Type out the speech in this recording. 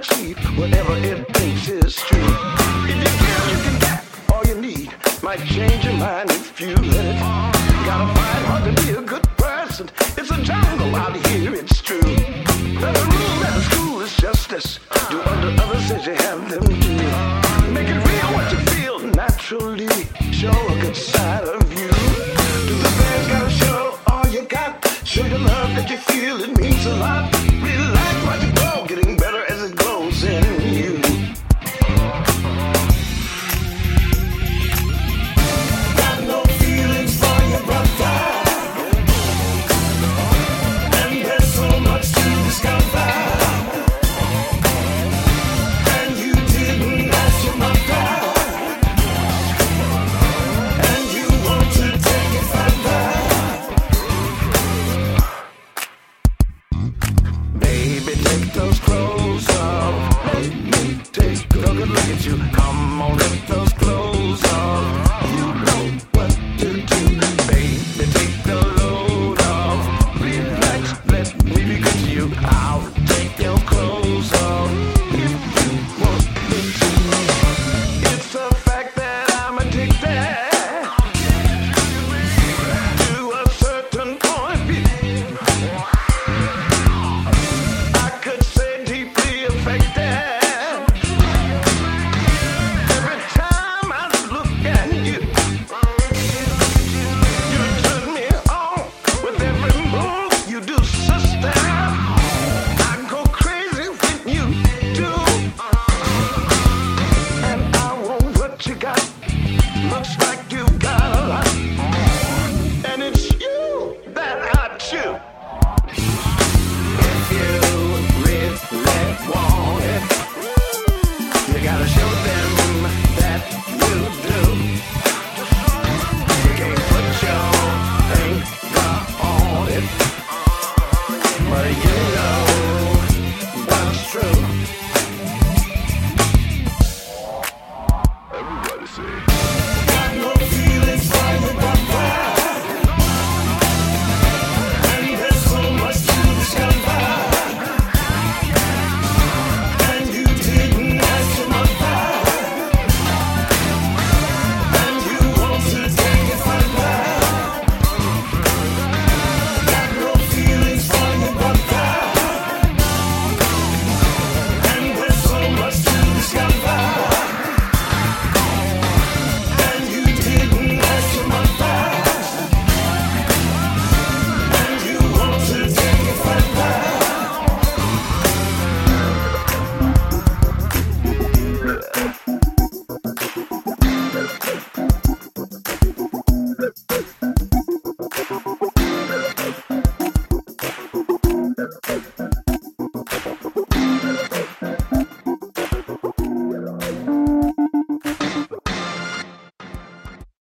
achieve whatever it thinks is true. If you give, you can get all you need. Might change your mind if you let it. Gotta find hard to be a good person. It's a jungle out here, it's true. Now the rule at the school is justice. Do unto others as you have them do. Make it real what you feel naturally. Show a good side of baby.